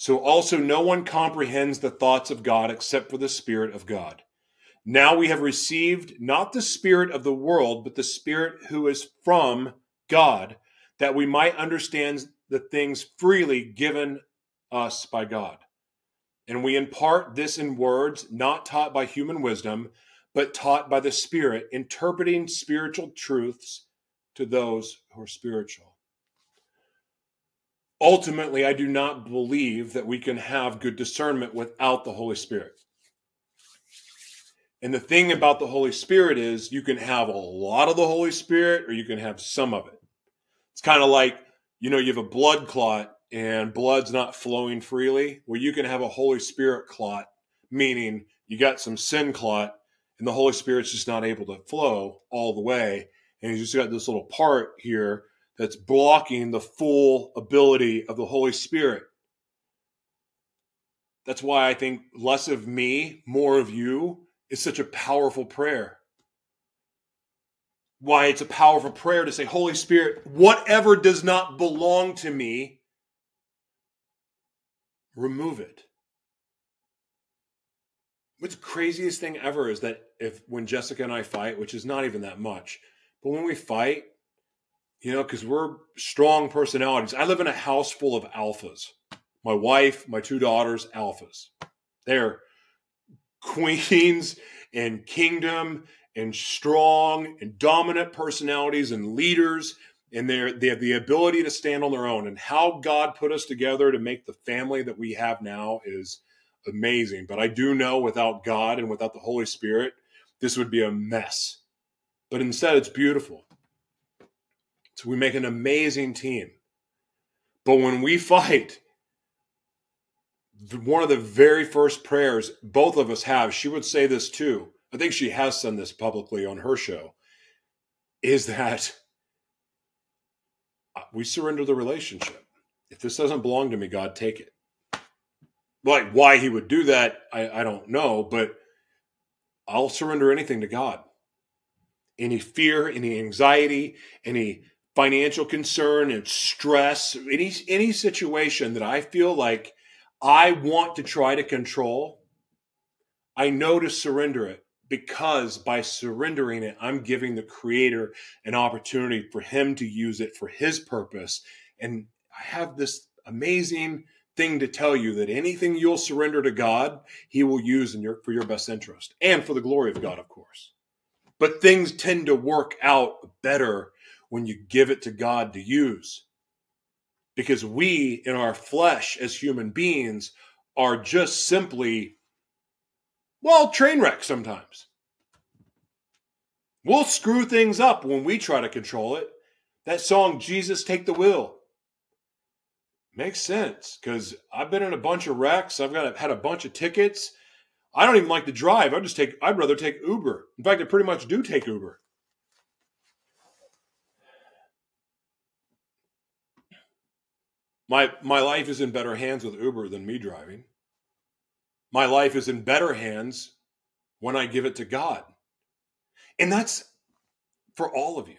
So also no one comprehends the thoughts of God except for the Spirit of God. Now we have received not the Spirit of the world, but the Spirit who is from God, that we might understand the things freely given us by God. And we impart this in words not taught by human wisdom, but taught by the Spirit, interpreting spiritual truths to those who are spiritual ultimately, I do not believe that we can have good discernment without the Holy Spirit. And the thing about the Holy Spirit is you can have a lot of the Holy Spirit or you can have some of it. It's kind of like, you know, you have a blood clot and blood's not flowing freely, Well, you can have a Holy Spirit clot, meaning you got some sin clot and the Holy Spirit's just not able to flow all the way. And you just got this little part here that's blocking the full ability of the Holy Spirit. That's why I think less of me, more of you is such a powerful prayer. Why it's a powerful prayer to say, Holy Spirit, whatever does not belong to me, remove it. What's the craziest thing ever is that if when Jessica and I fight, which is not even that much, but when we fight, you know, because we're strong personalities. I live in a house full of alphas. My wife, my two daughters, alphas. They're queens and kingdom and strong and dominant personalities and leaders and they're, they have the ability to stand on their own and how god put us together to make the family that we have now is amazing but i do know without god and without the holy spirit this would be a mess but instead it's beautiful so we make an amazing team. But when we fight, one of the very first prayers both of us have, she would say this too. I think she has said this publicly on her show, is that uh, we surrender the relationship. If this doesn't belong to me, God, take it. Like why he would do that, I, I don't know, but I'll surrender anything to God. Any fear, any anxiety, any financial concern and stress, any any situation that I feel like I want to try to control, I know to surrender it because by surrendering it, I'm giving the creator an opportunity for him to use it for his purpose. And I have this amazing thing to tell you that anything you'll surrender to God, he will use in your for your best interest and for the glory of God, of course. But things tend to work out better when you give it to God to use. Because we, in our flesh as human beings, are just simply Well, train wreck sometimes. We'll screw things up when we try to control it. That song, Jesus Take the Wheel, makes sense because I've been in a bunch of wrecks. I've got had a bunch of tickets. I don't even like to drive. I just take. I'd rather take Uber. In fact, I pretty much do take Uber. My my life is in better hands with Uber than me driving. My life is in better hands when I give it to God. And that's for all of you.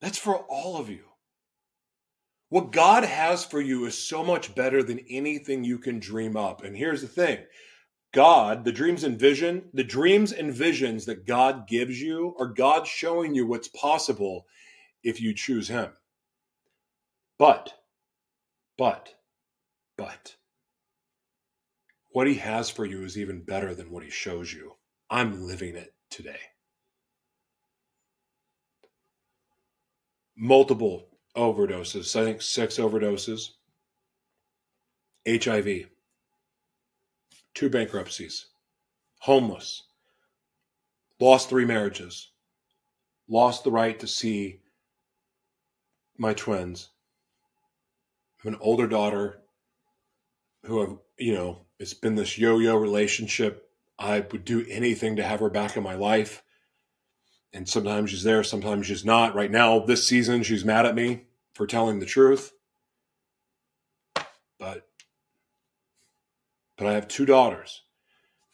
That's for all of you. What God has for you is so much better than anything you can dream up. And here's the thing God, the dreams and vision, the dreams and visions that God gives you are God showing you what's possible if you choose Him. But, but, but, what He has for you is even better than what He shows you. I'm living it today. Multiple overdoses, I think six overdoses, HIV, two bankruptcies, homeless, lost three marriages, lost the right to see my twins. I have an older daughter who have, you know, it's been this yo yo relationship. I would do anything to have her back in my life. And sometimes she's there, sometimes she's not. Right now, this season, she's mad at me for telling the truth. But but I have two daughters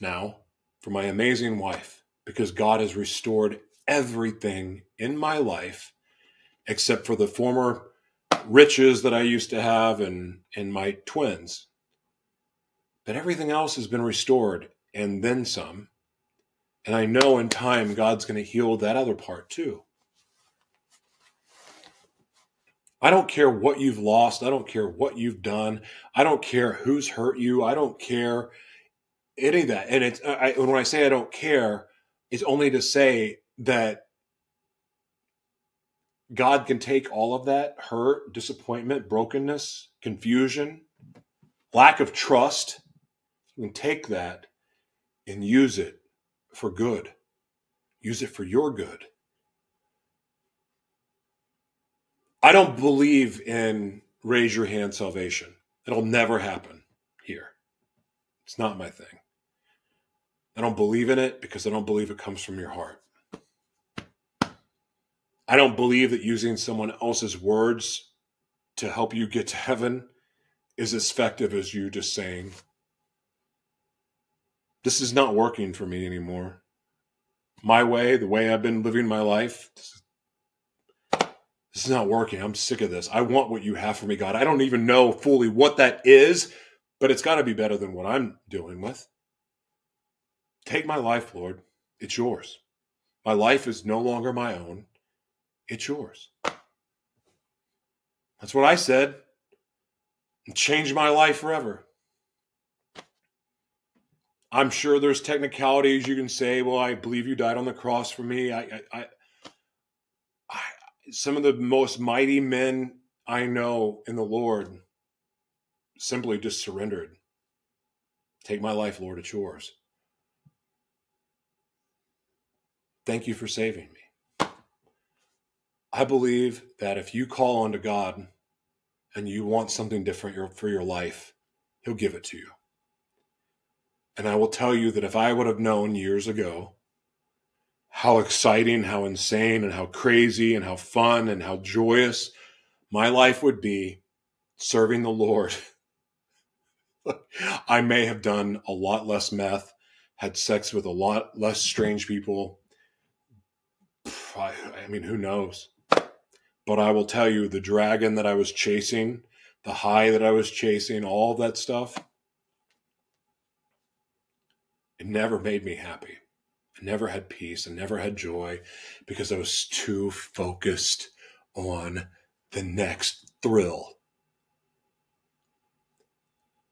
now for my amazing wife because God has restored everything in my life except for the former riches that I used to have and and my twins. But everything else has been restored and then some. And I know in time God's going to heal that other part too. I don't care what you've lost. I don't care what you've done. I don't care who's hurt you. I don't care any of that. And it's I, when I say I don't care, it's only to say that God can take all of that hurt, disappointment, brokenness, confusion, lack of trust, and take that and use it for good. Use it for your good. I don't believe in raise your hand salvation. It'll never happen here. It's not my thing. I don't believe in it because I don't believe it comes from your heart. I don't believe that using someone else's words to help you get to heaven is as effective as you just saying, This is not working for me anymore. My way, the way I've been living my life, this is not working. I'm sick of this. I want what you have for me, God. I don't even know fully what that is, but it's got to be better than what I'm dealing with. Take my life, Lord. It's yours. My life is no longer my own. It's yours. That's what I said. And changed my life forever. I'm sure there's technicalities you can say, well, I believe you died on the cross for me. I, I, I some of the most mighty men I know in the Lord simply just surrendered. Take my life, Lord, it's yours. Thank you for saving. I believe that if you call on to God and you want something different for your life, He'll give it to you. And I will tell you that if I would have known years ago how exciting, how insane, and how crazy, and how fun, and how joyous my life would be serving the Lord. I may have done a lot less meth, had sex with a lot less strange people. I, I mean, who knows? But I will tell you the dragon that I was chasing, the high that I was chasing, all that stuff, it never made me happy. I never had peace. I never had joy because I was too focused on the next thrill.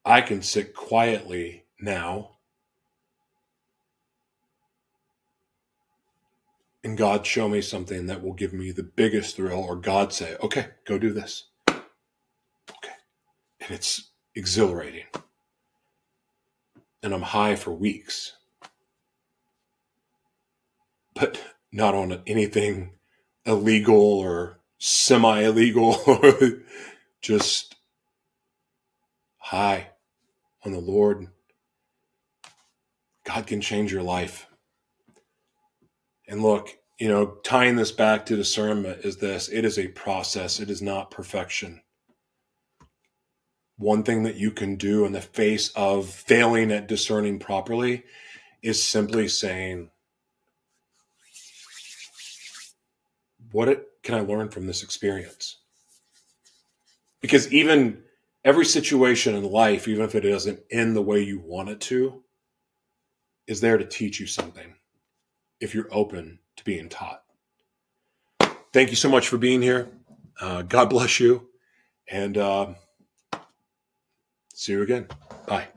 I can sit quietly now and God show me something that will give me the biggest thrill, or God say, okay, go do this. Okay. And it's exhilarating. and I'm high for weeks. But not on anything illegal or semi illegal, just high on the Lord. God can change your life. And look, you know, tying this back to discernment is this it is a process, it is not perfection. One thing that you can do in the face of failing at discerning properly is simply saying, What can I learn from this experience? Because even every situation in life, even if it doesn't end the way you want it to, is there to teach you something if you're open to being taught. Thank you so much for being here. Uh, God bless you. And uh, see you again. Bye.